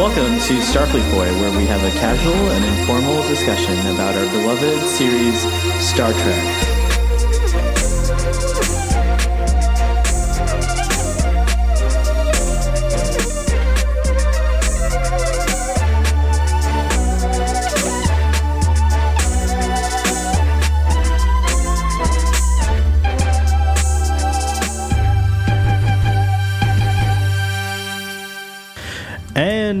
Welcome to Starfleet Boy, where we have a casual and informal discussion about our beloved series, Star Trek.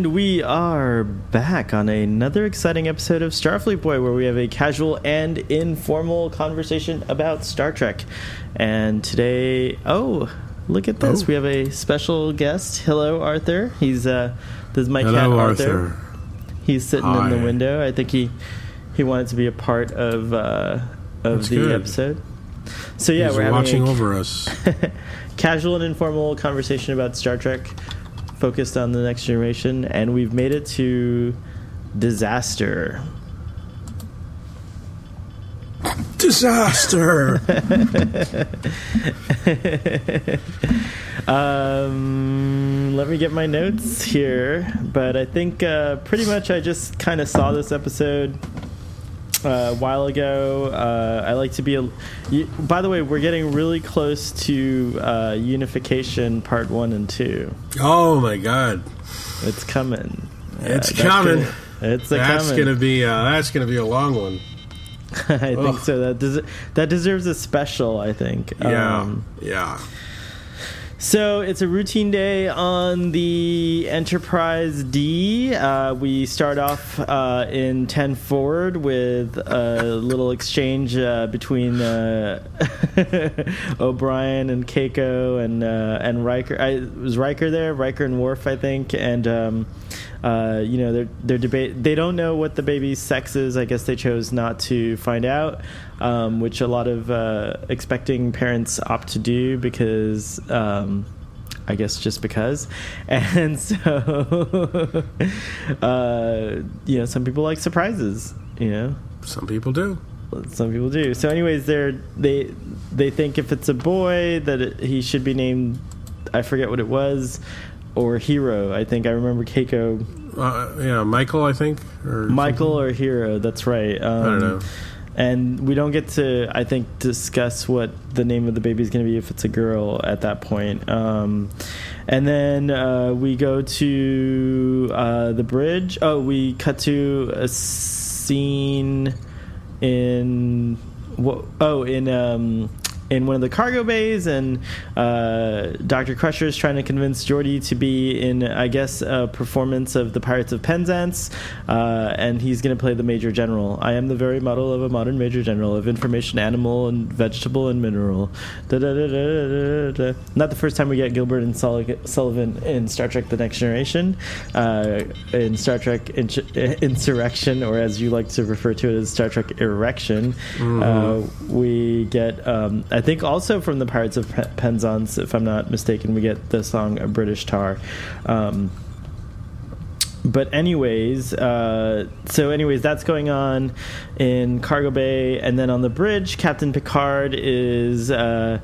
And we are back on another exciting episode of Starfleet Boy, where we have a casual and informal conversation about Star Trek. And today, oh, look at this! Oh. We have a special guest. Hello, Arthur. He's uh, this is my cat Hello, Arthur. Arthur. He's sitting in the window. I think he he wanted to be a part of uh, of That's the good. episode. So yeah, He's we're having watching a, over us. casual and informal conversation about Star Trek, focused on the next generation, and we've made it to disaster. Disaster. Um, let me get my notes here, but I think uh, pretty much I just kind of saw this episode uh, a while ago. Uh, I like to be. A, y- by the way, we're getting really close to uh, unification part one and two. oh my God, It's coming. It's coming. gonna- it's that's coming. gonna be uh, that's gonna be a long one. I think so. That des- that deserves a special. I think. Yeah, Um, yeah. So it's a routine day on the Enterprise D. Uh, we start off uh, in ten forward with a little exchange uh, between uh, O'Brien and Keiko and uh, and Riker. I, was Riker there? Riker and Worf, I think, and. Um, uh, you know, they're they're debate. They don't know what the baby's sex is. I guess they chose not to find out, um, which a lot of uh, expecting parents opt to do because, um, I guess, just because. And so, uh, you know, some people like surprises. You know, Some people do. some people do. So, anyways, they're they they think if it's a boy that it, he should be named. I forget what it was. Or hero, I think I remember Keiko Uh, yeah, Michael, I think, or Michael or Hero. That's right. Um, I don't know. And we don't get to, I think, discuss what the name of the baby is going to be if it's a girl at that point. Um, and then uh, we go to uh, the bridge. Oh, we cut to a scene in what? Oh, in um, in one of the cargo bays, and uh, Doctor Crusher is trying to convince Geordi to be in, I guess, a performance of the Pirates of Penzance, uh, and he's going to play the Major General. I am the very model of a modern Major General of information, animal and vegetable and mineral. Da-da-da-da-da-da. Not the first time we get Gilbert and Sul- Sullivan in Star Trek: The Next Generation, uh, in Star Trek Ins- Insurrection, or as you like to refer to it as Star Trek Erection. Uh, we get, um, I think, also from the Pirates of Pe- Penzance, if I'm not mistaken, we get the song "A British Tar." Um, but anyways, uh, so anyways, that's going on in Cargo Bay, and then on the bridge, Captain Picard is. Uh,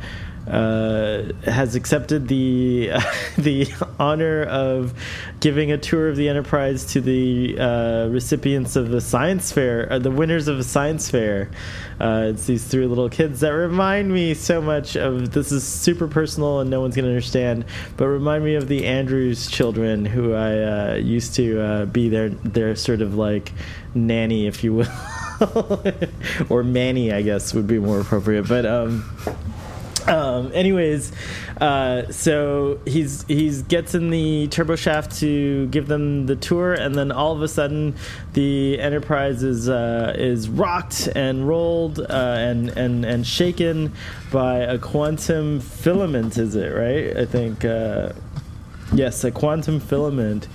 uh, has accepted the the honor of giving a tour of the Enterprise to the uh, recipients of the science fair, uh, the winners of a science fair. Uh, it's these three little kids that remind me so much of this is super personal and no one's going to understand, but remind me of the Andrews children who I uh, used to uh, be their their sort of like nanny, if you will, or Manny, I guess would be more appropriate. But um, um, anyways, uh, so he's he's gets in the turbo shaft to give them the tour, and then all of a sudden, the Enterprise is uh, is rocked and rolled uh, and and and shaken by a quantum filament. Is it right? I think uh, yes, a quantum filament,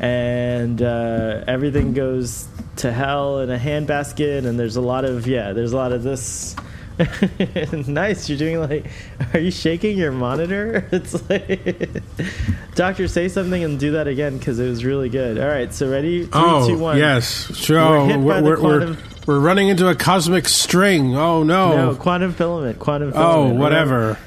and uh, everything goes to hell in a handbasket. And there's a lot of yeah, there's a lot of this. nice. You're doing like, are you shaking your monitor? It's like, doctor, say something and do that again because it was really good. All right, so ready? Three, oh, two, one. yes. Sure. We're hit by we're, we're, quantum- we're running into a cosmic string. Oh, no. No, quantum filament. Quantum filament. oh, filament. whatever.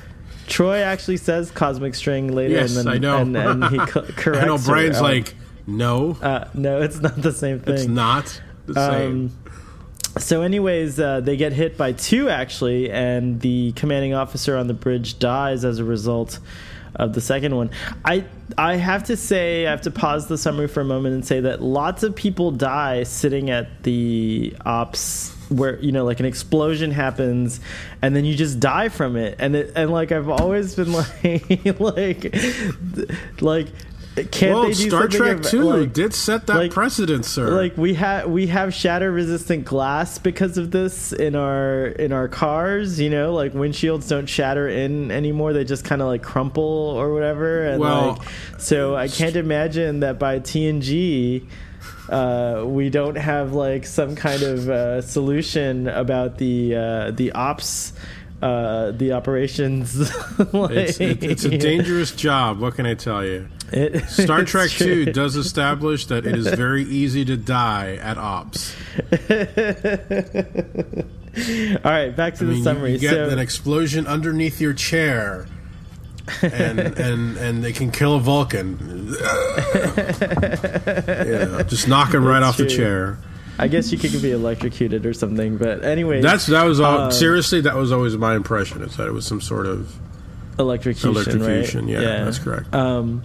Troi actually says cosmic string later, Yes, and then I know. and, and he co- corrects. And her. O'Brien's Oh. like, No, Uh, no, it's not the same thing. it's not the same. So, anyways, uh, they get hit by two actually, and the commanding officer on the bridge dies as a result of the second one. I I have to say, I have to pause the summary for a moment and say that lots of people die sitting at the ops where you know like an explosion happens and then you just die from it and it and like I've always been like like like can't well, they do Star Trek Two like- did set that like- precedent, sir. like we have we have shatter resistant glass because of this in our in our cars you know like windshields don't shatter in anymore they just kind of like crumple or whatever and Well- like so i can't imagine that by tng uh, we don't have like some kind of uh, solution about the uh, the ops uh, the operations like, it's, it, it's a dangerous job. What can I tell you? It- Star Trek true. 2 does establish that it is very easy to die at ops. all right back to I the mean, summary you get so an explosion underneath your chair, and and and they can kill a Vulcan. yeah, just knock him right That's off the chair. I guess you could be electrocuted or something, but anyway, That's that was all. Um, seriously, that was always my impression. Is that it was some sort of electrocution. electrocution. right? Yeah, that's correct. Um,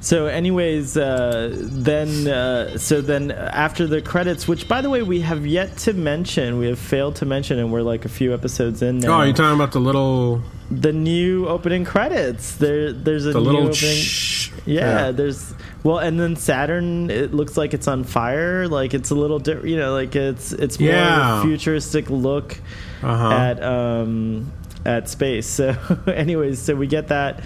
so, anyways, uh, then uh, so then after the credits, which by the way we have yet to mention, we have failed to mention, and we're like a few episodes in now. oh, you're talking about the little the new opening credits. There, there's a the new little. opening. Shh, yeah, there's well, and then Saturn. It looks like it's on fire. Like it's a little different. You know, like it's it's more Yeah. futuristic look Uh-huh. at um at space. So, anyways, so we get that.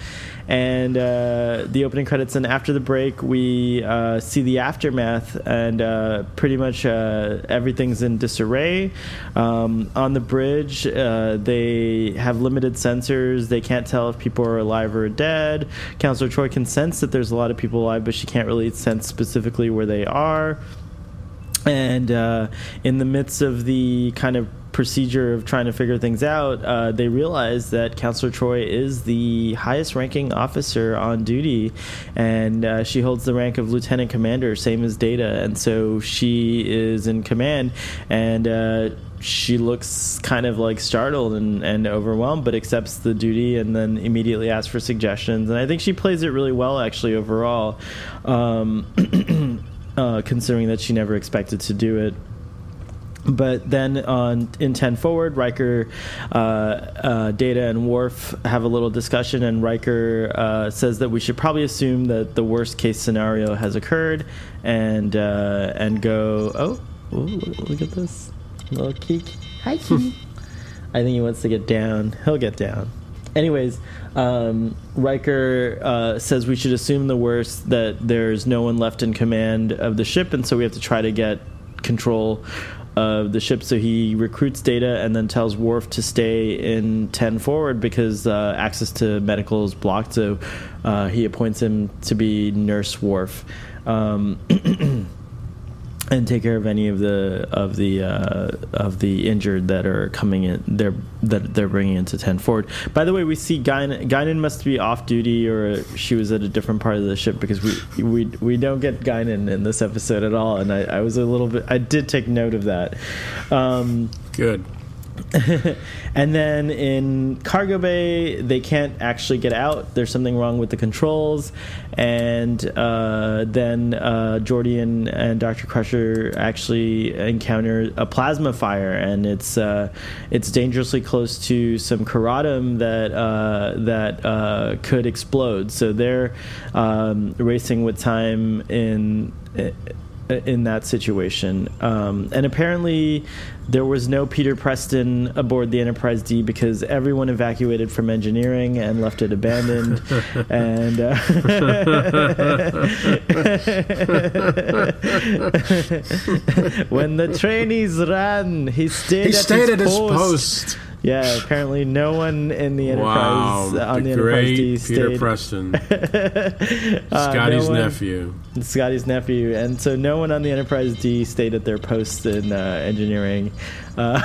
And uh, the opening credits, and after the break, we uh, see the aftermath, and uh, pretty much uh, everything's in disarray. Um, on the bridge, uh, they have limited sensors. They can't tell if people are alive or dead. Counselor Troi can sense that there's a lot of people alive, but she can't really sense specifically where they are and uh, in the midst of the kind of procedure of trying to figure things out, uh, they realize that Counselor Troi is the highest ranking officer on duty, and uh, she holds the rank of lieutenant commander, same as Data, and so she is in command, and. Uh, she looks kind of like startled and, and overwhelmed, but accepts the duty and then immediately asks for suggestions. And I think she plays it really well, actually, overall. Um, uh, considering that she never expected to do it. But then on in ten forward, Riker, uh, uh, Data, and Worf have a little discussion, and Riker uh, says that we should probably assume that the worst case scenario has occurred, and uh, and go. Oh, ooh, look look at this little Keek. Hi, Keek. I think he wants to get down. He'll get down. Anyways, um, Riker uh, says we should assume the worst that there's no one left in command of the ship, and so we have to try to get control of the ship. So he recruits Data and then tells Worf to stay in 10 forward because uh, access to medical is blocked. So uh, he appoints him to be Nurse Worf. Um, and take care of any of the of the uh, of the injured that are coming in. They're that they're bringing into ten forward. By the way, we see Guinan, Guinan must be off duty or she was at a different part of the ship because we we we don't get Guinan in this episode at all. And I, I was a little bit. I did take note of that. Um, Good. and then in cargo bay, they can't actually get out. There's something wrong with the controls, and uh, then uh, Geordi and, and Dr. Crusher actually encounter a plasma fire, and it's uh, it's dangerously close to some corundum that uh, that uh, could explode. So they're um, racing with time in in that situation. Um, and apparently, there was no Peter Preston aboard the Enterprise D because everyone evacuated from engineering and left it abandoned. and uh, when the trainees ran, he stayed, He at, stayed his, at his post. Yeah, apparently no one in the Enterprise uh, on the, the Enterprise D Peter stayed. Preston, Uh, Scotty's no one- nephew. Scotty's nephew, and so no one on the Enterprise D stayed at their posts in uh, engineering. Uh,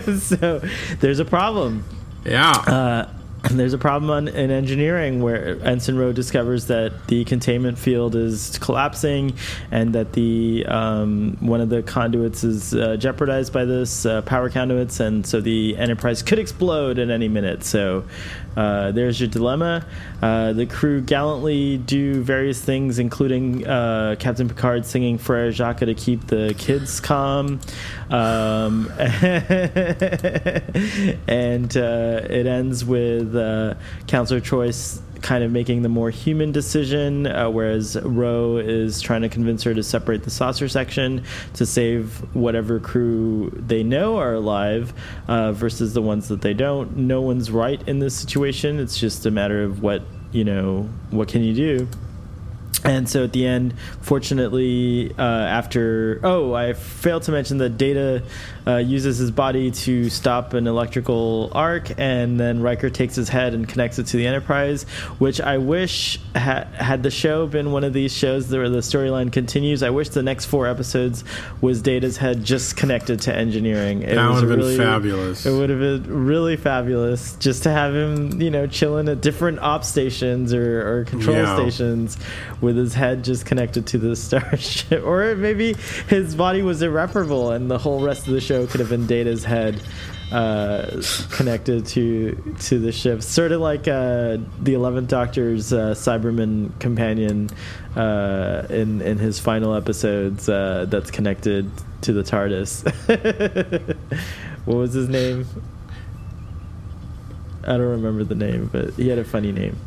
so there's a problem. Yeah, Uh, there's a problem on, in engineering where Ensign Ro discovers that the containment field is collapsing and that the um, one of the conduits is uh, jeopardized by this uh, power conduits, and so the Enterprise could explode at any minute. So uh, there's your dilemma. Uh, the crew gallantly do various things, including uh, Captain Picard singing Frere Jacques to keep the kids calm. Um, and uh, it ends with uh, Counselor Choice kind of making the more human decision, uh, whereas Ro is trying to convince her to separate the saucer section to save whatever crew they know are alive uh, versus the ones that they don't. No one's right in this situation. It's just a matter of what you know. What can you do? And so at the end, fortunately, uh, after oh, I failed to mention that Data uh, uses his body to stop an electrical arc, and then Riker takes his head and connects it to the Enterprise. Which I wish ha- had the show been one of these shows where the storyline continues. I wish the next four episodes was Data's head just connected to engineering. It That would have really- been fabulous. It would have been really fabulous just to have him, you know, chilling at different op stations or, or control Yeah. stations with his head just connected to the starship. Or maybe his body was irreparable and the whole rest of the show could have been Data's head uh, connected to to the ship. Sort of like uh, the Eleventh Doctor's uh, Cyberman companion uh, in in his final episodes. Uh, that's connected to the TARDIS. what was his name? I don't remember the name, but he had a funny name.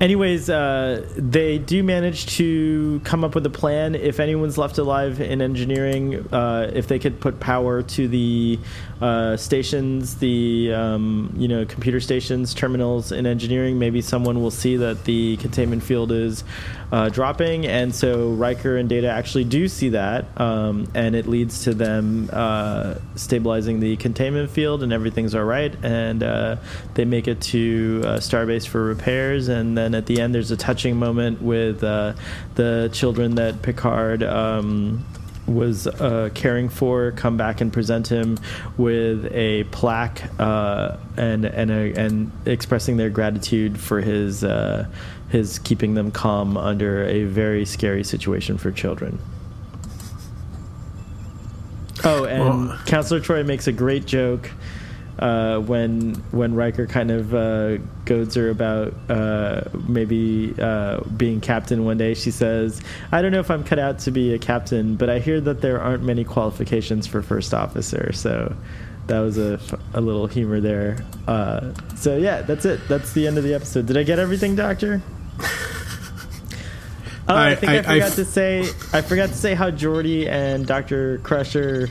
Anyways, uh, they do manage to come up with a plan. If anyone's left alive in engineering, uh, if they could put power to the uh, stations, the um, you know computer stations, terminals in engineering, maybe someone will see that the containment field is uh, dropping, and so Riker and Data actually do see that, um, and it leads to them uh, stabilizing the containment field, and everything's all right, and uh, they make it to Starbase for repairs, and then at the end there's a touching moment with uh, the children that Picard. Um, was uh, caring for come back and present him with a plaque uh, and and a, and expressing their gratitude for his uh, his keeping them calm under a very scary situation for children. Oh, and Well- Counselor Troi makes a great joke uh, when when Riker kind of uh, goads her about uh, maybe uh, being captain one day. She says, "I don't know if I'm cut out to be a captain, but I hear that there aren't many qualifications for first officer." So that was a, a little humor there. Uh, so yeah, that's it. That's the end of the episode. Did I get everything, Doctor? Oh, I, I- think I, I- I forgot f- to say. I forgot to say how Geordi and Doctor Crusher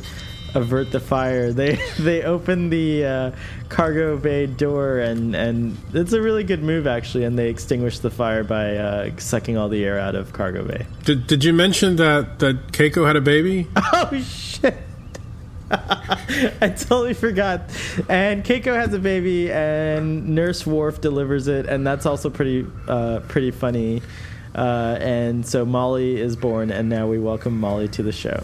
avert the fire. They they open the uh, cargo bay door and and it's a really good move actually. And they extinguish the fire by uh, sucking all the air out of cargo bay. Did, did you mention that, that Keiko had a baby? Oh shit. I totally forgot. And Keiko has a baby, and Nurse Worf delivers it, and that's also pretty, uh, pretty funny. Uh, and so Molly is born, and now we welcome Molly to the show.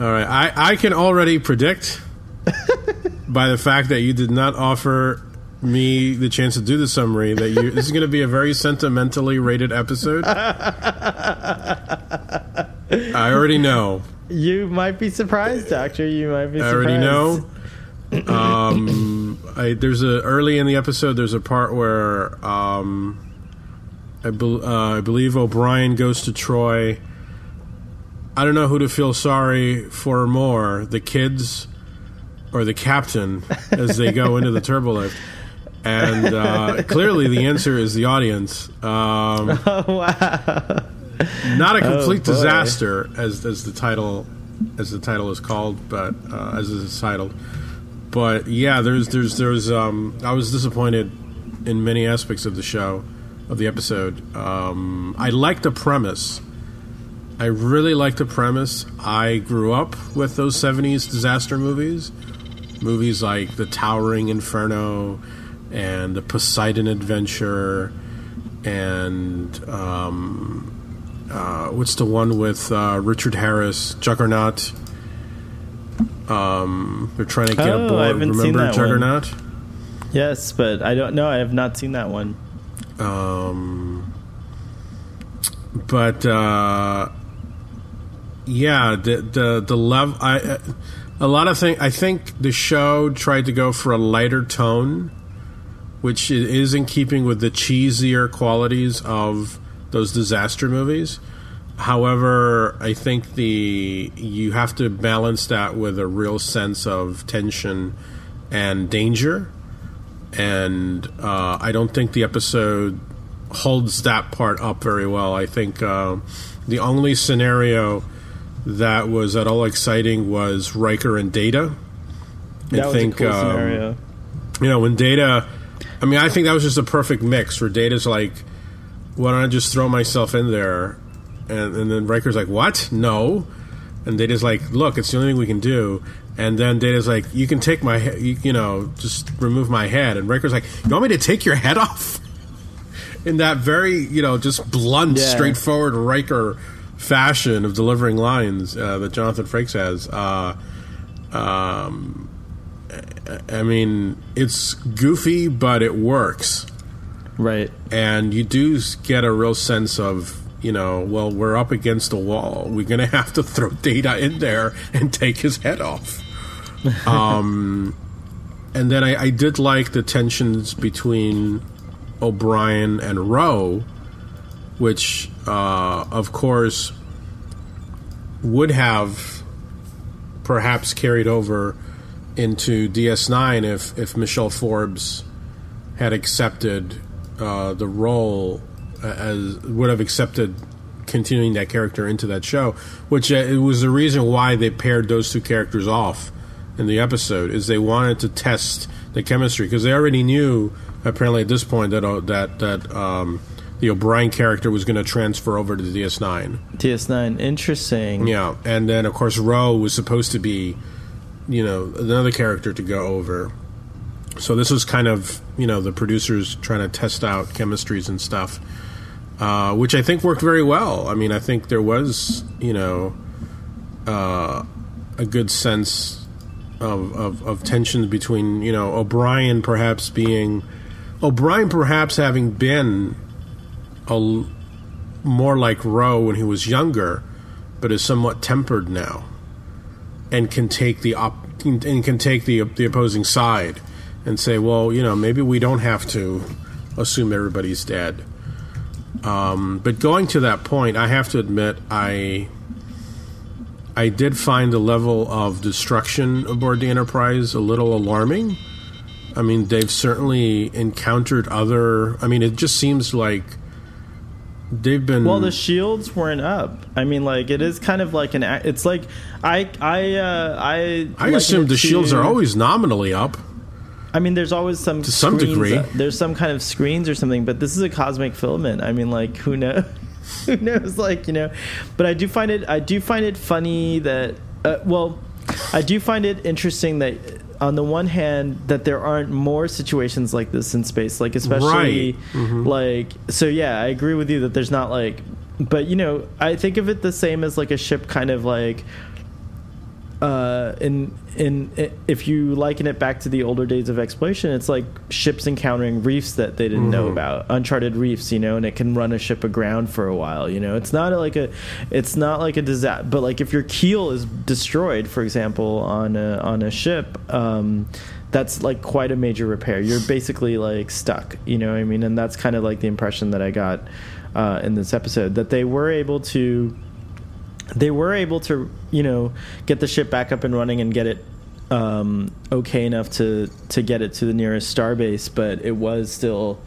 All right. I, I can already predict by the fact that you did not offer me the chance to do the summary that you this is going to be a very sentimentally rated episode. I already know. You might be surprised, Doctor. You might be I already know. Um, I, there's a early in the episode. There's a part where um, I, bel uh, I believe O'Brien goes to Troi. I don't know who to feel sorry for more: the kids or the captain as they go into the turbolift. And uh, clearly, the answer is the audience. Um, Oh wow! not a complete boy. disaster as as the title as the title is called, but uh, as it's titled. But yeah, there's there's there's um, I was disappointed in many aspects of the show, of the episode. Um, I like the premise. I really like the premise. I grew up with those '70s disaster movies, movies like The Towering Inferno and The Poseidon Adventure, and um, uh, what's the one with uh, Richard Harris, Juggernaut? Um, they're trying to get Oh, aboard. I haven't Remember seen that one. Juggernaut? Yes, but I don't know. I have not seen that one. Um, but uh, yeah, the the the level. I uh, a lot of things. I think the show tried to go for a lighter tone, which is in keeping with the cheesier qualities of those disaster movies. However, I think the you have to balance that with a real sense of tension and danger, and uh, I don't think the episode holds that part up very well. I think uh, the only scenario that was at all exciting was Riker and Data. That was think, a cool um, scenario. you know, when Data, I mean, I think that was just a perfect mix where Data's like, why don't I just throw myself in there? And, and then Riker's like, what? No. And Data's like, look, it's the only thing we can do. And then Data's like, you can take my, he- you, you know, just remove my head. And Riker's like, you want me to take your head off? In that very, you know, just blunt, Yeah. straightforward Riker fashion of delivering lines uh, that Jonathan Frakes has. Uh, um, I mean, it's goofy, but it works. Right. And you do get a real sense of, you know, well, we're up against a wall. We're going to have to throw Data in there and take his head off. Um, and then I, I did like the tensions between O'Brien and Ro, which, uh, of course, would have perhaps carried over into DS9 if, if Michelle Forbes had accepted uh, the role as would have accepted continuing that character into that show, which uh, it was the reason why they paired those two characters off in the episode is they wanted to test the chemistry because they already knew apparently at this point that uh, that that um, the O'Brien character was going to transfer over to DS9. DS9. Interesting. Yeah, and then of course Ro was supposed to be, you know, another character to go over. So this was kind of you know the producers trying to test out chemistries and stuff, uh, which I think worked very well. I mean, I think there was you know uh, a good sense of, of, of tensions between you know O'Brien perhaps being O'Brien perhaps having been a more like Ro when he was younger, but is somewhat tempered now, and can take the op- and can take the the opposing side and say, well, you know, maybe we don't have to assume everybody's dead. Um, but going to that point, I have to admit, I I did find the level of destruction aboard the Enterprise a little alarming. I mean, they've certainly encountered other. I mean, it just seems like they've been. Well, the shields weren't up. I mean, like it is kind of like an. It's like I I uh, I. I assume the shields are always nominally up. I mean, there's always some To some degree. that- there's some kind of screens or something, but this is a cosmic filament. I mean, like who knows? who knows? Like you know, but I do find it. I do find it funny that. Uh, well, I do find it interesting that. On the one hand, that there aren't more situations like this in space, like especially Right. Mm-hmm. like so. Yeah, I agree with you that there's not like, but you know, I think of it the same as like a ship, kind of like uh, in in if you liken it back to the older days of exploration, it's like ships encountering reefs that they didn't know about, uncharted reefs, you know, and it can run a ship aground for a while. You know, it's not like a, it's not like a disaster, but like if your keel is destroyed, for example, on a on a ship. Um, that's like quite a major repair. You're basically like stuck, you know what I mean? And that's kind of like the impression that I got uh, in this episode that they were able to they were able to you know get the ship back up and running and get it um, okay enough to to get it to the nearest starbase, but it was still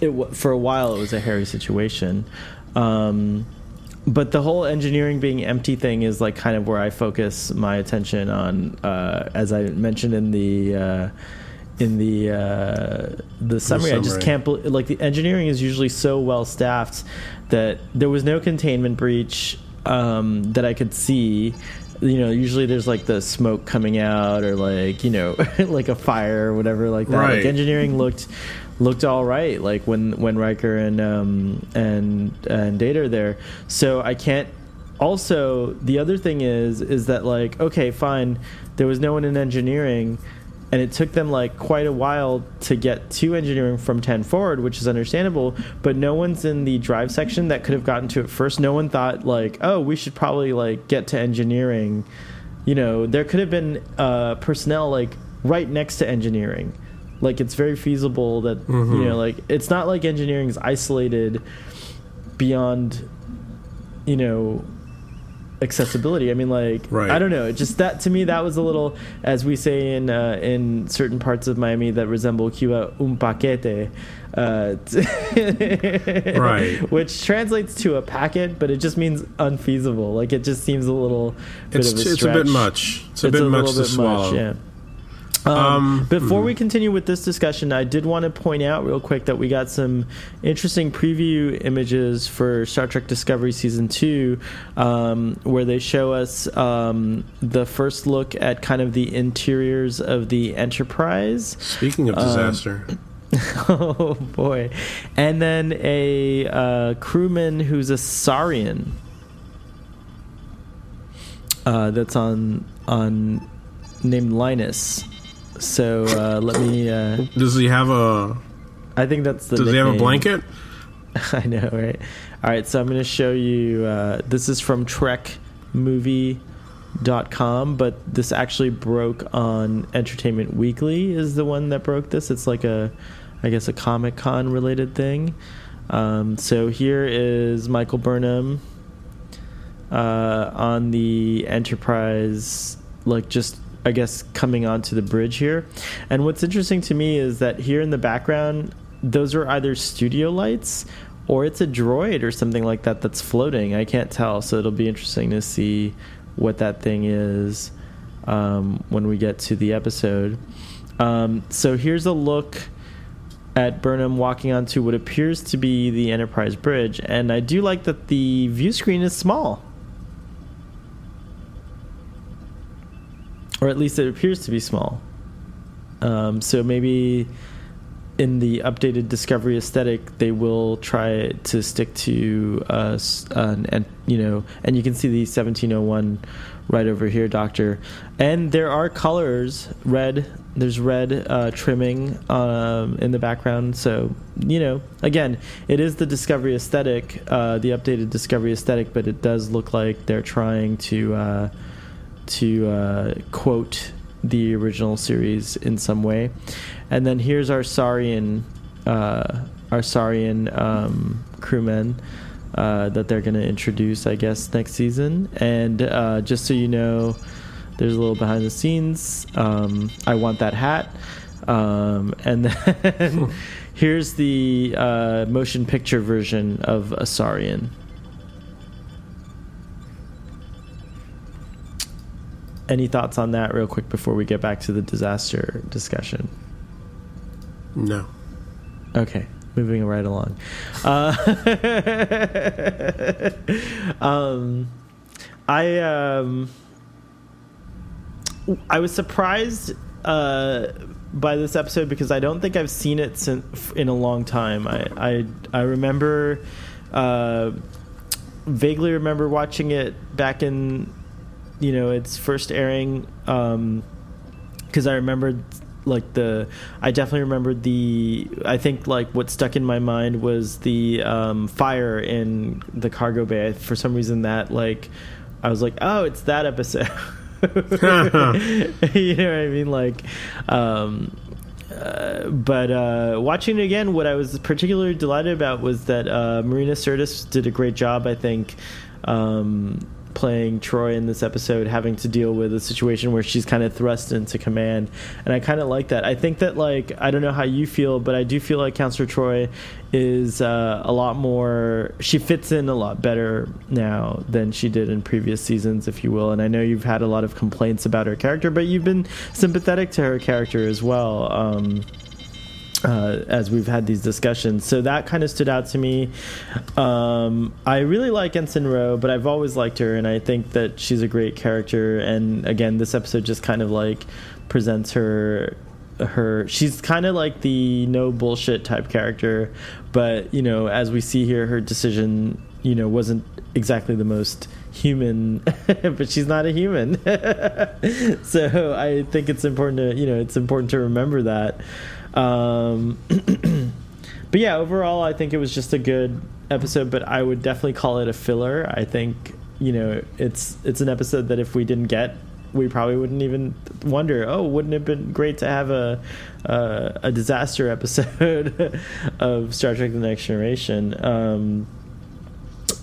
it for a while it was a hairy situation. Um, but the whole engineering being empty thing is like kind of where I focus my attention on, uh, as I mentioned in the. Uh, in the uh, the summary, I just can't bel like the engineering is usually so well staffed that there was no containment breach um, that I could see. You know, usually there's like the smoke coming out or like you know like a fire or whatever like that. Right. Like engineering looked looked all right. Like when when Riker and um, and and Data are there. So I can't. Also, the other thing is is that like okay, fine, there was no one in engineering and it took them like quite a while to get to engineering from 10 forward which is understandable but no one's in the drive section that could have gotten to it first. No one thought like oh we should probably like get to engineering. You know there could have been uh, personnel like right next to engineering. Like it's very feasible that Mhm. you know like it's not like engineering is isolated beyond you know accessibility i mean like Right. i don't know just that to me that was a little as we say in uh, in certain parts of miami that resemble cuba un paquete uh, Right. which translates to a packet but it just means unfeasible like it just seems a little bit It's of a it's a bit much. It's a bit much to swallow. yeah. Um, Um, before mhm. we continue with this discussion, I did want to point out real quick that we got some interesting preview images for Star Trek Discovery Season 2, um, where they show us um, the first look at kind of the interiors of the Enterprise. Speaking of Um, disaster, oh, boy. And then a uh, crewman who's a Saurian. Uh, that's on on named Linus. So uh, let me. Uh, does he have a I think that's the. does he have a blanket? I know, right? All right, so I'm going to show you. Uh, this is from TrekMovie.com, but this actually broke on Entertainment Weekly. Is the one that broke this? It's like a, I guess, a Comic Con related thing. Um, so here is Michael Burnham uh, on the Enterprise, like just I guess coming onto the bridge here. And what's interesting to me is that here in the background, those are either studio lights or it's a droid or something like that that's floating. I can't tell, so it'll be interesting to see what that thing is um, when we get to the episode. Um, so here's a look at Burnham walking onto what appears to be the Enterprise bridge, and I do like that the view screen is small. Or at least it appears to be small. Um, so maybe in the updated Discovery aesthetic, they will try to stick to uh, an, and you know, and you can see the 1701 right over here, Doctor. And there are colors, red. There's red uh, trimming um, in the background, so you know, again, it is the Discovery aesthetic, uh, the updated Discovery aesthetic, but it does look like they're trying to uh, to uh, quote the original series in some way. And then here's our Saurian, uh, our Saurian um, crewmen uh, that they're going to introduce, I guess, next season. And uh, just so you know, there's a little behind the scenes. Um, I want that hat. Um, and then here's the uh, motion picture version of a Saurian. Any thoughts on that, real quick, before we get back to the disaster discussion? No. Okay, moving right along. Uh, um, I um, I was surprised uh, by this episode because I don't think I've seen it since in a long time. I I, I remember uh, vaguely remember watching it back in you know its first airing because I remembered like the I definitely remembered the I think like what stuck in my mind was the um, fire in the cargo bay. For some reason, that like I was like, oh, it's that episode. you know what I mean? Like, um, uh, but uh, watching it again, what I was particularly delighted about was that uh, Marina Sirtis did a great job. I think. Um, playing Troi in this episode having to deal with a situation where she's kind of thrust into command. And I kind of like that. I think that like I don't know how you feel but I do feel like Counselor Troi is uh, a lot more she fits in a lot better now than she did in previous seasons if you will. And I know you've had a lot of complaints about her character but you've been sympathetic to her character as well. Um, uh, as we've had these discussions. So that kind of stood out to me. Um, I really like Ensign Ro, but I've always liked her, and I think that she's a great character. And again, this episode just kind of like presents her. Her, she's kind of like the no bullshit type character, but you know, as we see here, her decision you know wasn't exactly the most human but she's not a human so i think it's important to you know it's important to remember that um but yeah overall i think it was just a good episode but i would definitely call it a filler i think you know it's it's an episode that if we didn't get we probably wouldn't even wonder oh wouldn't it have been great to have a uh, a disaster episode of star trek the next generation um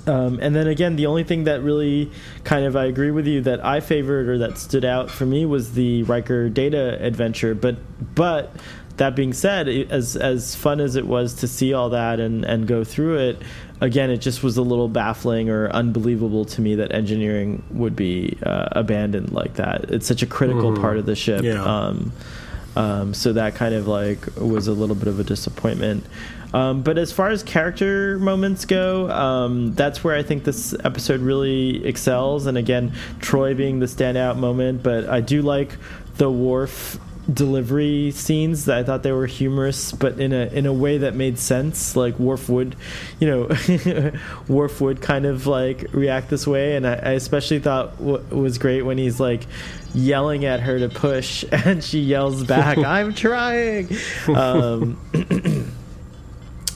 um, and then again, the only thing that really kind of I agree with you that I favored or that stood out for me was the Riker Data adventure. But but that being said, as as fun as it was to see all that and and go through it, again, it just was a little baffling or unbelievable to me that engineering would be uh, abandoned like that. It's such a critical mm-hmm. part of the ship. Yeah. Um, um, so that kind of like was a little bit of a disappointment. Um, but as far as character moments go, um, that's where I think this episode really excels. And again, Troi being the standout moment, but I do like the Worf delivery scenes that I thought they were humorous, but in a in a way that made sense. Like Worf would, you know, Worf would kind of like react this way, and I, I especially thought w- was great when he's like yelling at her to push, and she yells back, "I'm trying." Um,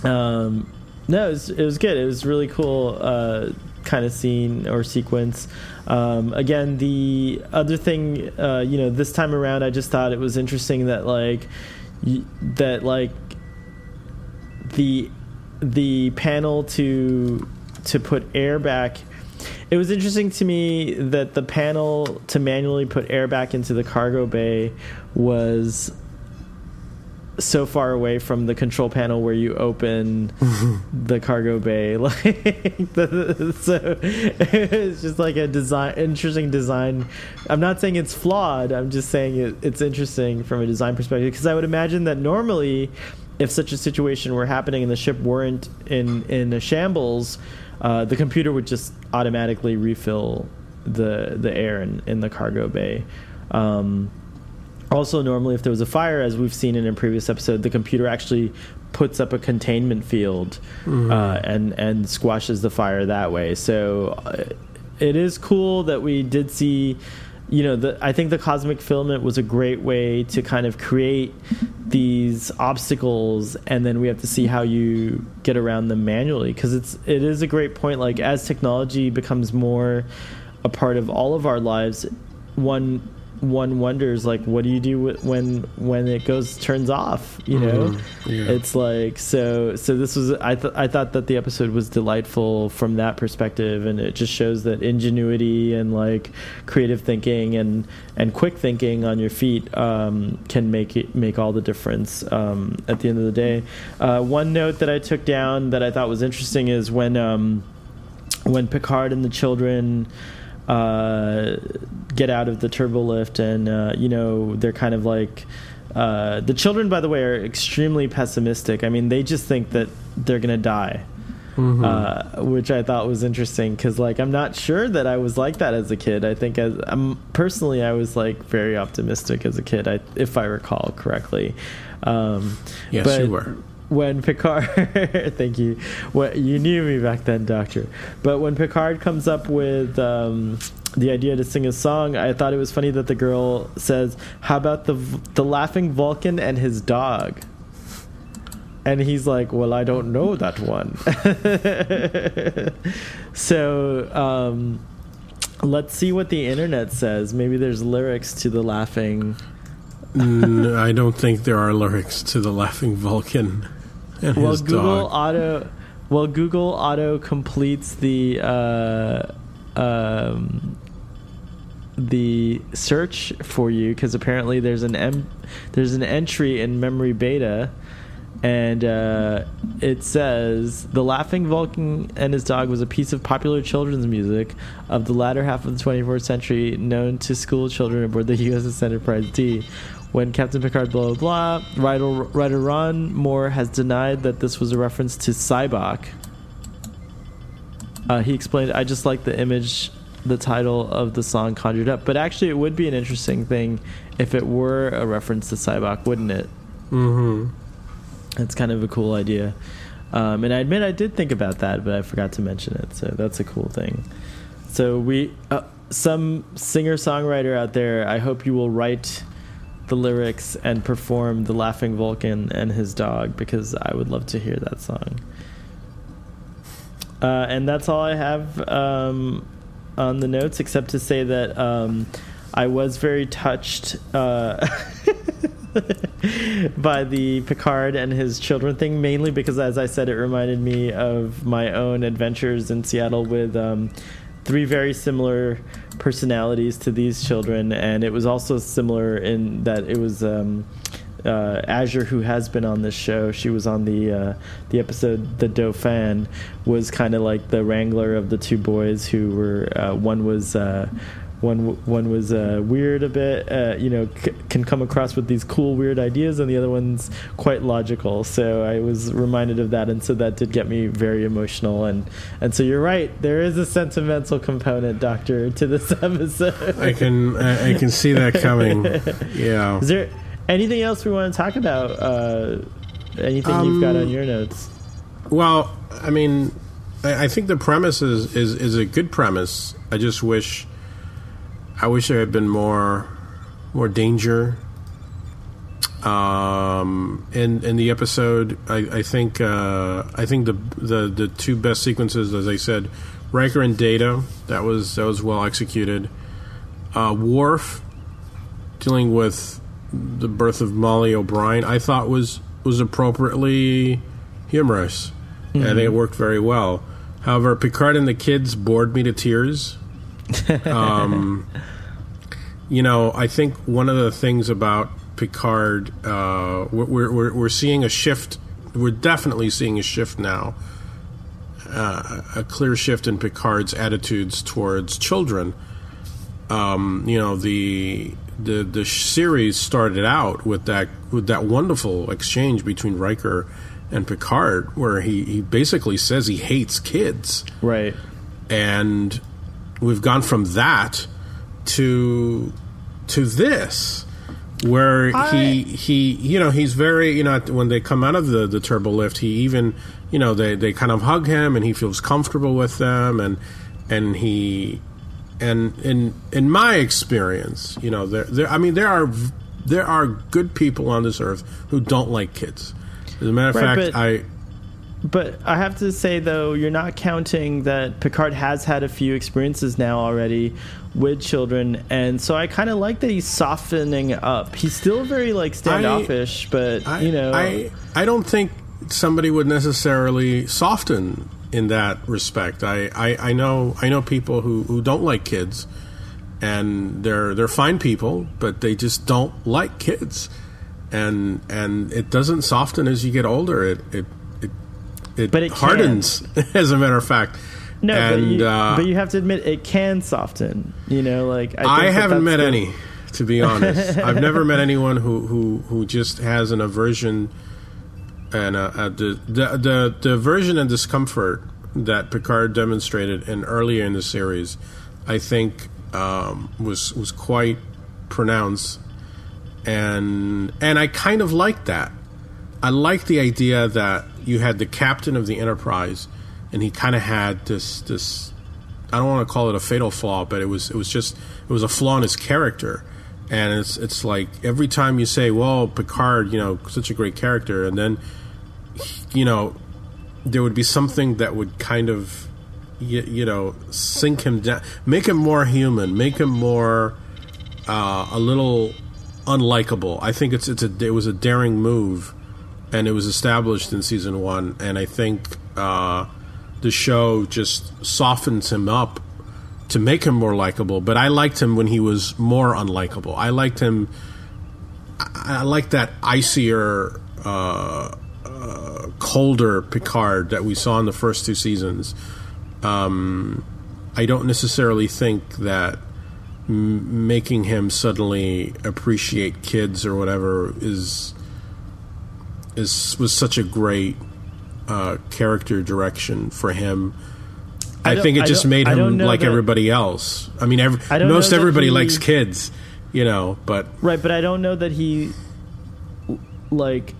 um, no, it was, it was good. It was really cool. Uh, kind of scene or sequence. Um, again, the other thing, uh, you know, this time around, I just thought it was interesting that like y- that like the the panel to to put air back. It was interesting to me that the panel to manually put air back into the cargo bay was so far away from the control panel where you open the cargo bay like the, so it's just like a design interesting design. I'm not saying it's flawed i'm just saying it, it's interesting from a design perspective because i would imagine that normally if such a situation were happening and the ship weren't in in a shambles uh, the computer would just automatically refill the the air in, in the cargo bay. Um, also, normally, if there was a fire, as we've seen in a previous episode, the computer actually puts up a containment field mm-hmm. uh, and and squashes the fire that way. So uh, it is cool that we did see. You know, the, I think the cosmic filament was a great way to kind of create these obstacles, and then we have to see how you get around them manually. Because it's it is a great point. Like as technology becomes more a part of all of our lives, one one wonders like what do you do when when it goes turns off you know? Mm, yeah. it's like so so this was i th- i thought that the episode was delightful from that perspective and it just shows that ingenuity and like creative thinking and and quick thinking on your feet um, can make it make all the difference um, at the end of the day. Uh, one note that i took down that i thought was interesting is when um, when picard and the children uh, get out of the turbo lift, and uh, you know they're kind of like uh, the children. By the way, are extremely pessimistic. I mean, they just think that they're gonna die. Mm-hmm. Uh, which I thought was interesting because, like, I'm not sure that I was like that as a kid. I think, as I'm personally, I was like very optimistic as a kid, I, if I recall correctly. Um, yes, but, you were when Picard, thank you. What you knew me back then, Doctor. But when Picard comes up with um, the idea to sing a song, I thought it was funny that the girl says, "How about the the laughing Vulcan and his dog?" And he's like, "Well, I don't know that one." so. Um, let's see what the internet says. Maybe there's lyrics to the laughing. no, I don't think there are lyrics to the laughing Vulcan and well, Google dog. auto, well, Google auto completes the uh, um, the search for you because apparently there's an there's an entry in memory beta and uh, it says the laughing vulcan and his dog was a piece of popular children's music of the latter half of the 24th century known to school children aboard the uss enterprise d when Captain Picard blah blah blah. Writer, writer Ron Moore has denied that this was a reference to Sybok. Uh, he explained, "I just like the image the title of the song conjured up." But actually, it would be an interesting thing if it were a reference to Sybok, wouldn't it? Mm-hmm. It's kind of a cool idea. Um, and I admit I did think about that, but I forgot to mention it. So that's a cool thing. So we, uh, some singer songwriter out there, I hope you will write the lyrics and perform the Laughing Vulcan and his dog because I would love to hear that song. Uh, and that's all I have um, on the notes, except to say that um, I was very touched uh, by the Picard and his children thing, mainly because, as I said, it reminded me of my own adventures in Seattle with um, three very similar personalities to these children, and it was also similar in that it was. Um, uh, Azure, who has been on this show, she was on the uh, the episode "The Dauphin," was kind of like the wrangler of the two boys who were. Uh, one was uh, one one was uh, weird a bit, uh, you know, c- can come across with these cool weird ideas, and the other one's quite logical. So I was reminded of that, and so that did get me very emotional. And and so you're right, there is a sentimental component, Doctor, to this episode. I can I, I can see that coming. Yeah. Is there anything else we want to talk about? Uh, anything um, you've got on your notes? Well, I mean, I, I think the premise is, is is a good premise. I just wish I wish there had been more more danger. Um, in in the episode, I, I think uh, I think the, the the two best sequences, as I said, Riker and Data. That was that was well executed. Uh, Worf dealing with the birth of Molly O'Brien, I thought was was appropriately humorous. Mm-hmm. Think it worked very well. However, Picard and the kids bored me to tears. Um, you know, I think one of the things about Picard, uh, we're, we're, we're seeing a shift. We're definitely seeing a shift now, uh, a clear shift in Picard's attitudes towards children. Um, you know, the the the series started out with that with that wonderful exchange between Riker and Picard, where he, he basically says he hates kids, right? And we've gone from that to to this where I, he he you know he's very you know when they come out of the the turbo lift he even you know they they kind of hug him and he feels comfortable with them and and he and in in my experience you know there there I mean there are there are good people on this earth who don't like kids. As a matter of right, fact I but I have to say though, you're not counting that Picard has had a few experiences now already with children, and so I kind of like that he's softening up. He's still very like standoffish, I, but I, you know, I I don't think somebody would necessarily soften in that respect. I, I, I know I know people who, who don't like kids, and they're they're fine people, but they just don't like kids, and and it doesn't soften as you get older. It it it, but it hardens, can. as a matter of fact. No, and, but, you, uh, but you have to admit it can soften. You know, like I, I haven't met the, any, to be honest. I've never met anyone who, who, who just has an aversion and the, the, the the aversion and discomfort that Picard demonstrated in earlier in the series, I think um, was was quite pronounced, and and I kind of like that. I like the idea that you had the captain of the Enterprise, and he kind of had this this. I don't want to call it a fatal flaw, but it was it was just it was a flaw in his character, and it's it's like every time you say, "Well, Picard, you know, such a great character," and then you know there would be something that would kind of you, you know sink him down, make him more human, make him more uh, a little unlikable. I think it's it's a it was a daring move and it was established in season one. And I think uh, the show just softens him up to make him more likable. But I liked him when he was more unlikable. I liked him. I, like that icier, uh, uh, colder Picard that we saw in the first two seasons. Um, I don't necessarily think that m- making him suddenly appreciate kids or whatever is is was such a great uh, character direction for him. I, I think it just made him like that, everybody else. I mean, every, I most everybody he, likes kids, you know, but right. But I don't know that he like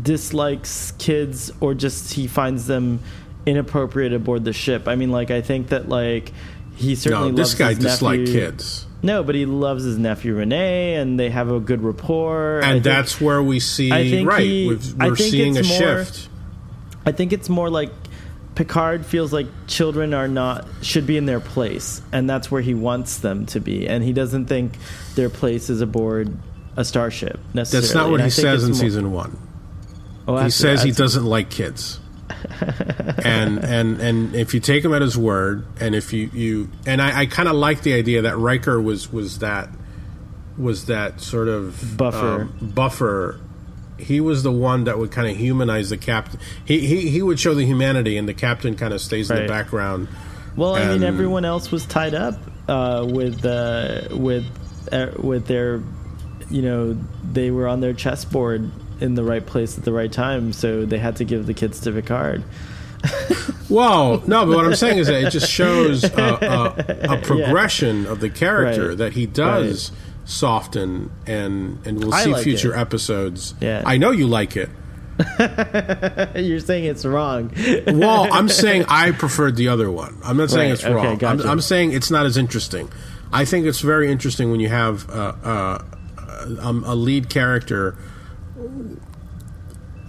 dislikes kids or just he finds them inappropriate aboard the ship. I mean, like I think that like he certainly no, this loves guy nephew. kids, No, but he loves his nephew Rene, and they have a good rapport. And think- that's where we see I think right. he- we're think seeing a it's more- shift. I think it's more like Picard feels like children are not should be in their place, and that's where he wants them to be, and he doesn't think their place is aboard a starship necessarily. That's not what And he says in more- season one. Oh, he says he doesn't like kids and and and if you take him at his word and if you you and i, I kind of like the idea that Riker was was that was that sort of Buffer. um, buffer. He was the one that would kind of humanize the captain he, he he would show the humanity and the captain kind of stays in the background. Well, I mean, everyone else was tied up uh, with uh, with uh, with their, you know, they were on their chessboard in the right place at the right time, so they had to give the kids to Picard. Well, no, but what I'm saying is that it just shows a, a, a progression of the character Right. that he does soften, and and we'll I see like future it. episodes. Yeah. I know you like it. You're saying it's wrong. Well, I'm saying I preferred the other one. I'm not saying Right, it's okay, wrong. I'm. I'm saying it's not as interesting. I think it's very interesting when you have uh, uh, um, a lead character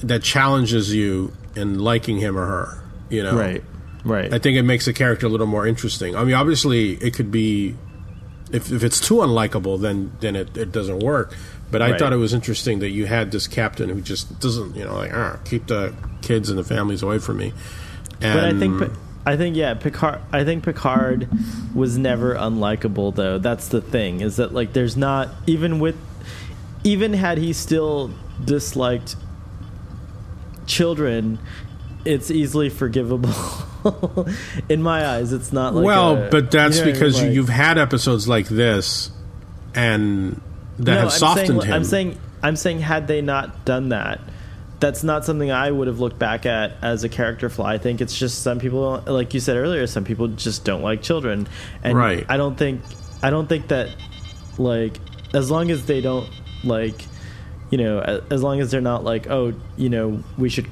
that challenges you in liking him or her. You know, right, right. I think it makes the character a little more interesting. I mean, obviously, it could be if, if it's too unlikable, then then it, it doesn't work. But I Right. thought it was interesting that you had this captain who just doesn't, you know, like ah, keep the kids and the families away from me. And But I think, I think, yeah, Picard. I think Picard was never unlikable, though. That's the thing. Is that like there's not even with, even had he still disliked children, it's easily forgivable. In my eyes, it's not like well, a- but that's you know, because like- you, you've had episodes like this, and that no, have I'm softened saying, him. I'm saying, I'm saying, had they not done that, that's not something I would have looked back at as a character flaw. I think it's just some people, like you said earlier, some people just don't like children, and Right. I don't think, I don't think that, like, as long as they don't like, you know, as long as they're not like, oh, you know, we should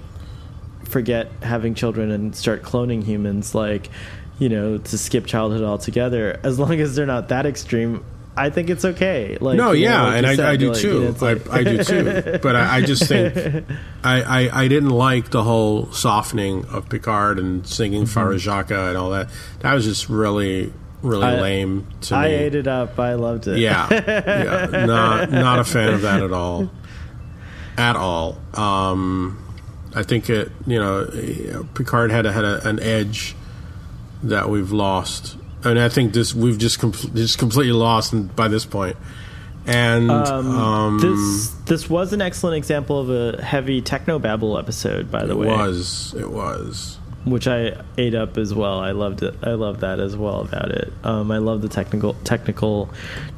forget having children and start cloning humans, like, you know, to skip childhood altogether. As long as they're not that extreme. I think it's okay. Like no, you know, yeah, like and I, said, I do like, too. you know, like- I, I do too. But I, I just think I, I, I didn't like the whole softening of Picard and singing mm-hmm. Frère Jacques and all that. That was just really, really lame to I me. ate it up. I loved it. Yeah, yeah, not not a fan of that at all, at all. Um, I think it, you know, Picard had a, had a, an edge that we've lost, and I think this we've just com- just completely lost by this point. And um, This this was an excellent example of a heavy techno babble episode, by the it way, It was it was which I ate up as well. I loved it. I love that as well about it. Um, I love the technical technical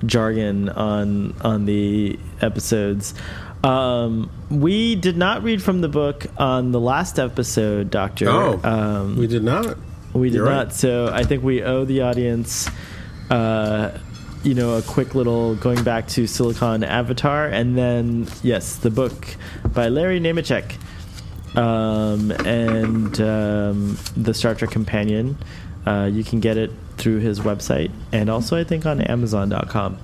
jargon on on the episodes. Um, we did not read from the book on the last episode, Doctor. oh um, we did not. We did You're not. right. So I think we owe the audience, uh, you know, a quick little going back to Silicon Avatar, and then yes, the book by Larry Nemecek, um, and um, the Star Trek Companion. Uh, you can get it through his website, and also I think on Amazon.com.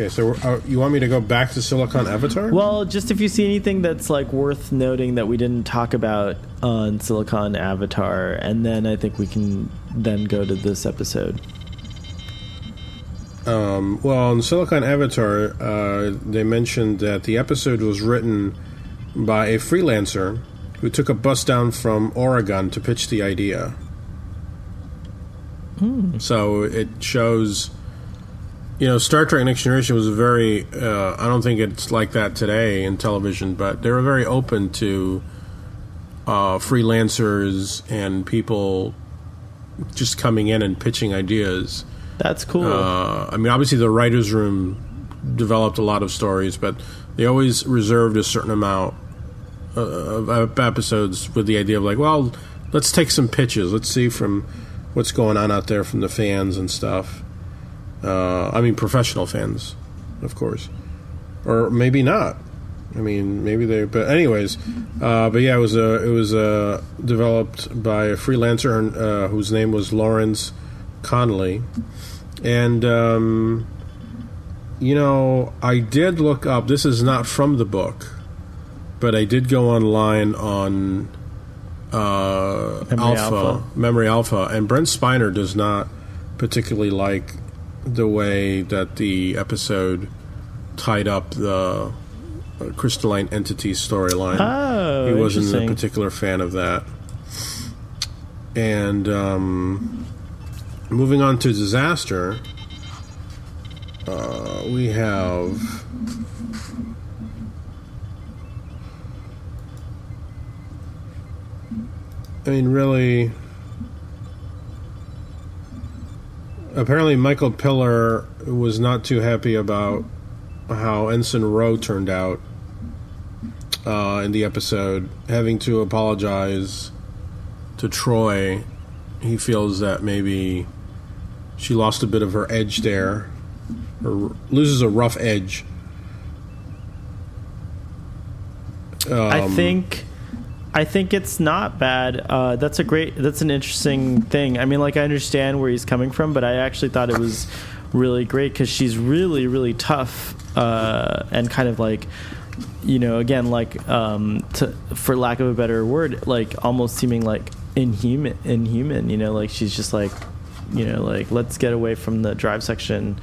Okay, so uh, you want me to go back to Silicon Avatar? Well, just if you see anything that's like worth noting that we didn't talk about on Silicon Avatar, and then I think we can then go to this episode. Um, well, in Silicon Avatar, uh, they mentioned that the episode was written by a freelancer who took a bus down from Oregon to pitch the idea. So it shows, you know, Star Trek Next Generation was very, uh, I don't think it's like that today in television, but they were very open to uh, freelancers and people just coming in and pitching ideas. That's cool. Uh, I mean, obviously, the writers' room developed a lot of stories, but they always reserved a certain amount uh, of episodes with the idea of like, well, let's take some pitches. Let's see from what's going on out there from the fans and stuff. Uh, I mean, professional fans, of course, or maybe not. I mean, maybe they. But anyways, uh, but yeah, it was a it was uh, developed by a freelancer uh, whose name was Lawrence Connolly, and um, you know, I did look up. This is not from the book, but I did go online on uh, Memory Alpha, Alpha. Memory Alpha, and Brent Spiner does not particularly like the way that the episode tied up the uh, crystalline entity storyline. Oh, he wasn't a particular fan of that. And um, moving on to disaster, uh, we have. I mean, really. Apparently, Michael Piller was not too happy about how Ensign Ro turned out uh, in the episode, having to apologize to Troi. He feels that maybe she lost a bit of her edge there, or loses a rough edge. I Um, think I think it's not bad. Uh, that's a great. That's an interesting thing. I mean, like I understand where he's coming from, but I actually thought it was really great because she's really, really tough uh, and kind of like, you know, again, like um, to, for lack of a better word, like almost seeming like inhuman. Inhuman. You know, like she's just like, you know, like let's get away from the drive section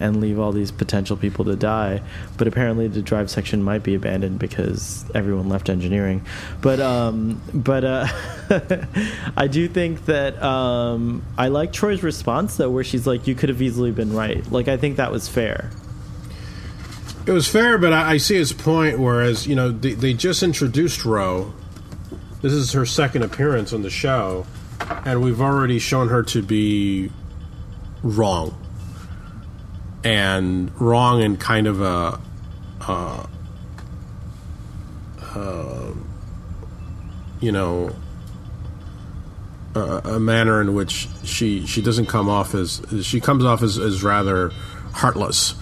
and leave all these potential people to die. But apparently, the drive section might be abandoned because everyone left engineering. But um, but uh, I do think that um, I like Troi's response though, where she's like, "You could have easily been right." Like I think that was fair. It was fair, but I, I see his point. Whereas you know they, they just introduced Ro. This is her second appearance on the show, and we've already shown her to be wrong, and wrong in kind of a, you know, a, a manner in which she she doesn't come off as she comes off as, as rather heartless.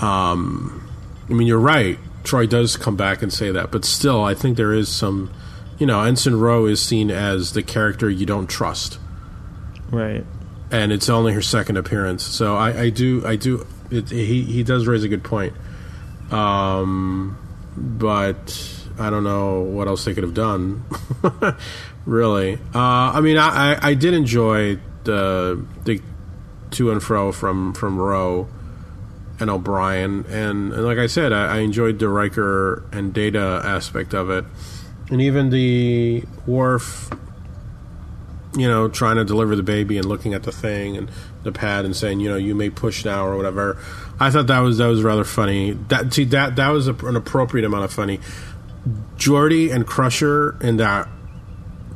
Um, I mean, you're right. Troi does come back and say that, but still, I think there is some. You know, Ensign Ro is seen as the character you don't trust, Right. And it's only her second appearance. So I, I do, I do. It, he he does raise a good point, um, but I don't know what else they could have done. really, uh, I mean, I, I, I did enjoy the the to and fro from from Ro and O'Brien, and, and like I said, I, I enjoyed the Riker and Data aspect of it, and even the Worf, you know, trying to deliver the baby and looking at the thing and the pad and saying, you know, you may push now or whatever. I thought that was that was rather funny. That see that that was a, an appropriate amount of funny. Geordi and Crusher in that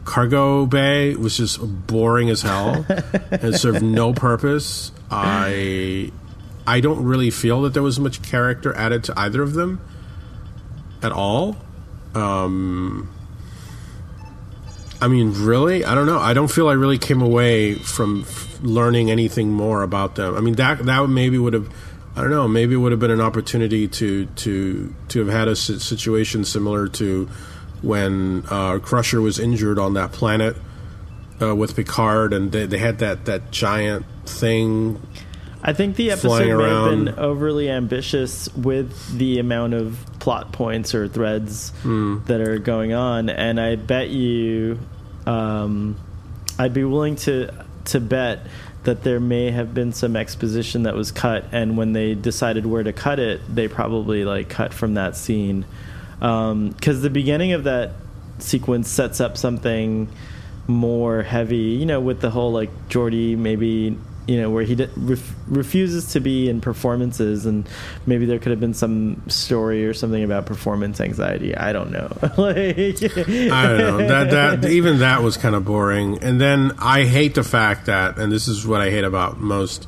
cargo bay was just boring as hell and served no purpose. I I don't really feel that there was much character added to either of them at all. Um, I mean, really, I don't know. I don't feel I really came away from f- learning anything more about them. I mean, that that maybe would have, I don't know, maybe it would have been an opportunity to to to have had a situation similar to when uh, Crusher was injured on that planet uh, with Picard, and they, they had that that giant thing I think the episode may have been overly ambitious with the amount of plot points or threads Hmm. that are going on, and I bet you, um, I'd be willing to to bet that there may have been some exposition that was cut, and when they decided where to cut it, they probably like cut from that scene, because the beginning of that sequence sets up something more heavy, you know, with the whole like Geordi maybe you know where he d- ref- refuses to be in performances and maybe there could have been some story or something about performance anxiety i don't know like I don't know that that even that was kind of boring. And then I hate the fact that, and this is what I hate about most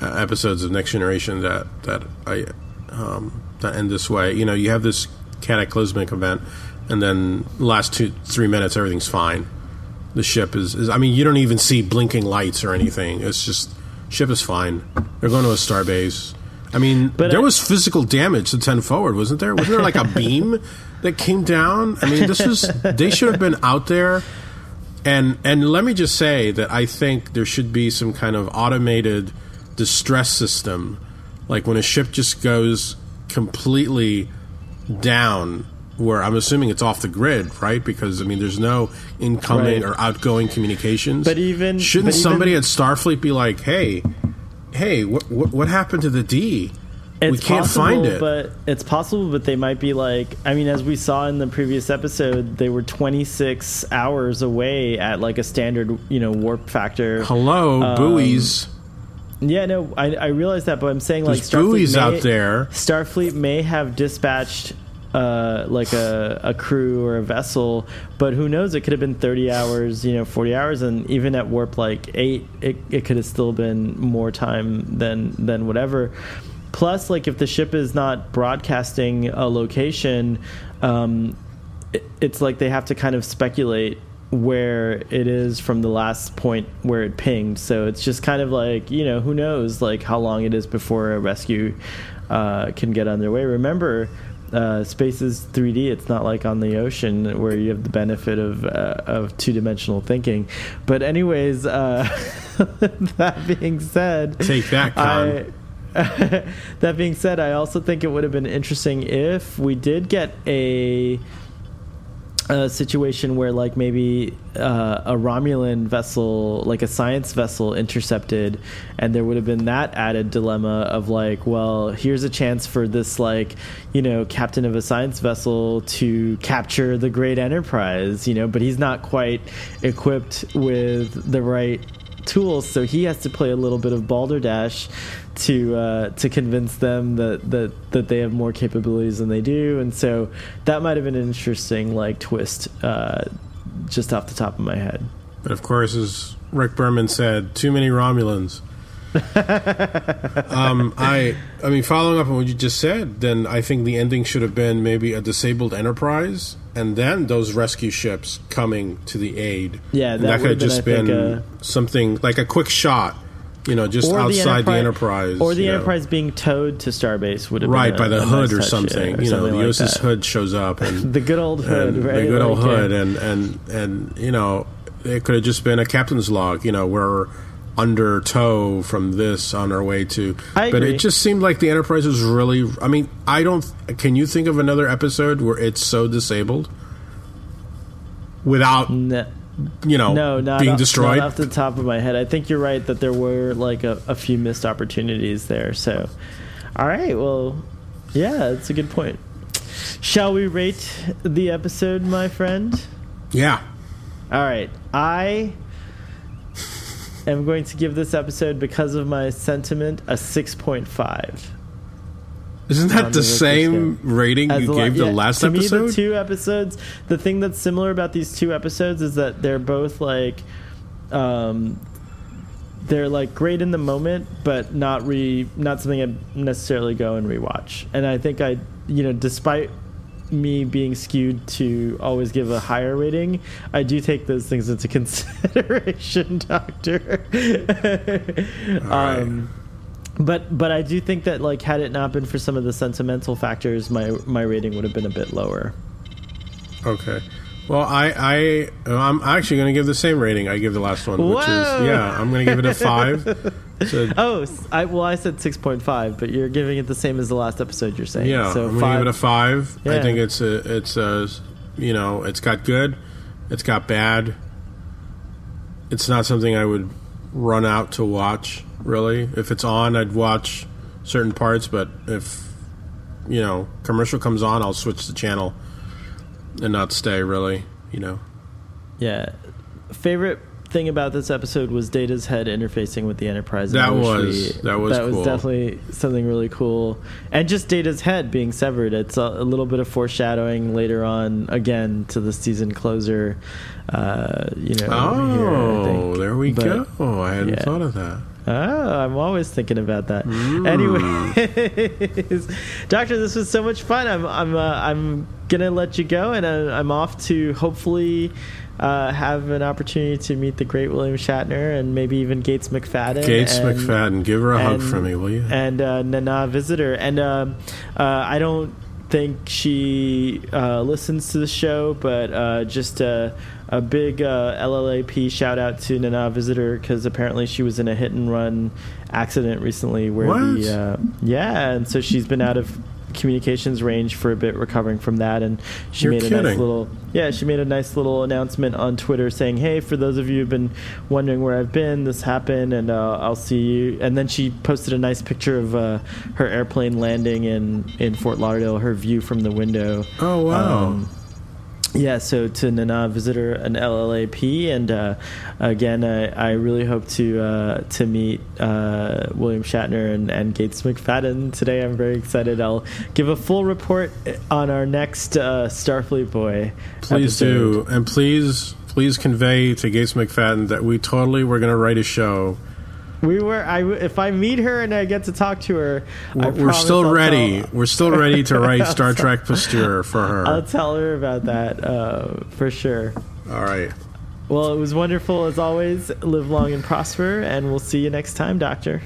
uh, episodes of Next Generation that that I um, that end this way. You know, you have this cataclysmic event, and then last two three minutes everything's fine. The ship is, is I mean, you don't even see blinking lights or anything. It's just ship is fine. They're going to a star base. I mean, But there I- was physical damage to ten forward, wasn't there? Wasn't there like a beam that came down? I mean, this was they should have been out there. And and let me just say that I think there should be some kind of automated distress system, like when a ship just goes completely down. Where I'm assuming it's off the grid, right? Because I mean, there's no incoming Right. or outgoing communications. But even- shouldn't but even- somebody at Starfleet be like, "Hey, hey, what what, what happened to the D? We can't possible, find it." but it's possible. But they might be like, I mean, as we saw in the previous episode, they were 26 hours away at like a standard, you know, warp factor. Hello, Um, buoys. Yeah, no, I, I realize that, but I'm saying like There's buoys may, out there. Starfleet may have dispatched uh, like a, a crew or a vessel, but who knows? It could have been 30 hours, you know, 40 hours, and even at warp like eight, it, it could have still been more time than than whatever. Plus, like if the ship is not broadcasting a location, um, it, it's like they have to kind of speculate where it is from the last point where it pinged. So it's just kind of like you know who knows like how long it is before a rescue uh, can get underway. Remember. Uh, space is 3D. It's not like on the ocean where you have the benefit of uh, of two dimensional thinking. But anyways, uh, that being said, Take that. I, that being said, I also think it would have been interesting if we did get a, a situation where, like, maybe uh, a Romulan vessel, like a science vessel, intercepted, and there would have been that added dilemma of, like, well, here's a chance for this, like, you know, captain of a science vessel to capture the great enterprise, you know, but he's not quite equipped with the right tools, so he has to play a little bit of balderdash to uh, to convince them that, that that they have more capabilities than they do, and so that might have been an interesting like twist, uh, just off the top of my head. But of course, as Rick Berman said, too many Romulans. um, I, I mean, following up on what you just said, then I think the ending should have been maybe a disabled Enterprise, and then those rescue ships coming to the aid. Yeah, that that, could have just been, been think, something like a quick shot, you know, just outside the Enterprise, or the you know. Enterprise being towed to Starbase would have right been by the a hood nice or something. or you know, something the like USS that. Hood shows up, and the good old hood, right? the good old Like, uh, hood, and and and you know, it could have just been a captain's log. You know, we're under tow from this on our way to. I but agree. it just seemed like the Enterprise was really. I mean, I don't. Can you think of another episode where it's so disabled without No, you know no, not being off, destroyed? Not off the top of my head. I think you're right that there were like a, a few missed opportunities there. So, all right, well, yeah, that's a good point. Shall we rate the episode, my friend? yeah. All right, I am going to give this episode because of my sentiment a six point five. Isn't that the same rating you gave the last to episode? me, the two episodes. The thing that's similar about these two episodes is that they're both like, um, they're like great in the moment, but not re not something I'd necessarily go and rewatch. And I think I, you know, despite me being skewed to always give a higher rating, I do take those things into consideration, Doctor. right. um, but but I do think that like had it not been for some of the sentimental factors, my my rating would have been a bit lower. Okay. Well, I, I, I'm actually going to give the same rating I give the last one, which Whoa. is yeah, I'm going to give it a five. So, Oh, I well I said six point five, but you're giving it the same as the last episode. You're saying yeah, so I'm going to give it a five. I think it's a, it's a, you know, it's got good, it's got bad. It's not something I would run out to watch. Really, if it's on, I'd watch certain parts. But if you know, commercial comes on, I'll switch the channel and not stay. Really, you know. yeah. Favorite thing about this episode was Data's head interfacing with the Enterprise. That was- that was that was cool. definitely something really cool, and just Data's head being severed. It's a, a little bit of foreshadowing later on again to the season closer. Uh, you know. Oh, think. there we But- go. I hadn't yeah. thought of that. Oh, I'm always thinking about that. Mm. Anyways, Doctor, this was so much fun. I'm I'm uh, I'm gonna let you go, and uh, I'm off to hopefully uh, have an opportunity to meet the great William Shatner and maybe even Gates McFadden. Gates and, McFadden, give her a hug and- for me, will you? And uh, Nana Visitor, and um uh, I don't think she uh, listens to the show, but uh, just a, big uh, LLAP shout out to Nana Visitor because apparently she was in a hit and run accident recently where What? the uh, yeah, and so she's been out of communications range for a bit recovering from that and she You're made a nice little yeah she made a nice little announcement on twitter saying hey for those of you who've been wondering where i've been this happened and uh, i'll see you and then she posted a nice picture of uh, her airplane landing in in fort lauderdale her view from the window Oh wow! um, yeah, so to Nana Visitor an LLAP, and uh, again, I, I really hope to uh, to meet uh, William Shatner and, and Gates McFadden today. I'm very excited. I'll give a full report on our next uh, Starfleet Boy. please episode. do, and please, please convey to Gates McFadden that we totally were going to write a show. We were. I if I meet her and I get to talk to her, We're, we're still I'll ready. We're still ready to write Star Trek Posture for her. I'll tell her about that uh, for sure. All right. Well, it was wonderful as always. Live long and prosper, and we'll see you next time, Doctor.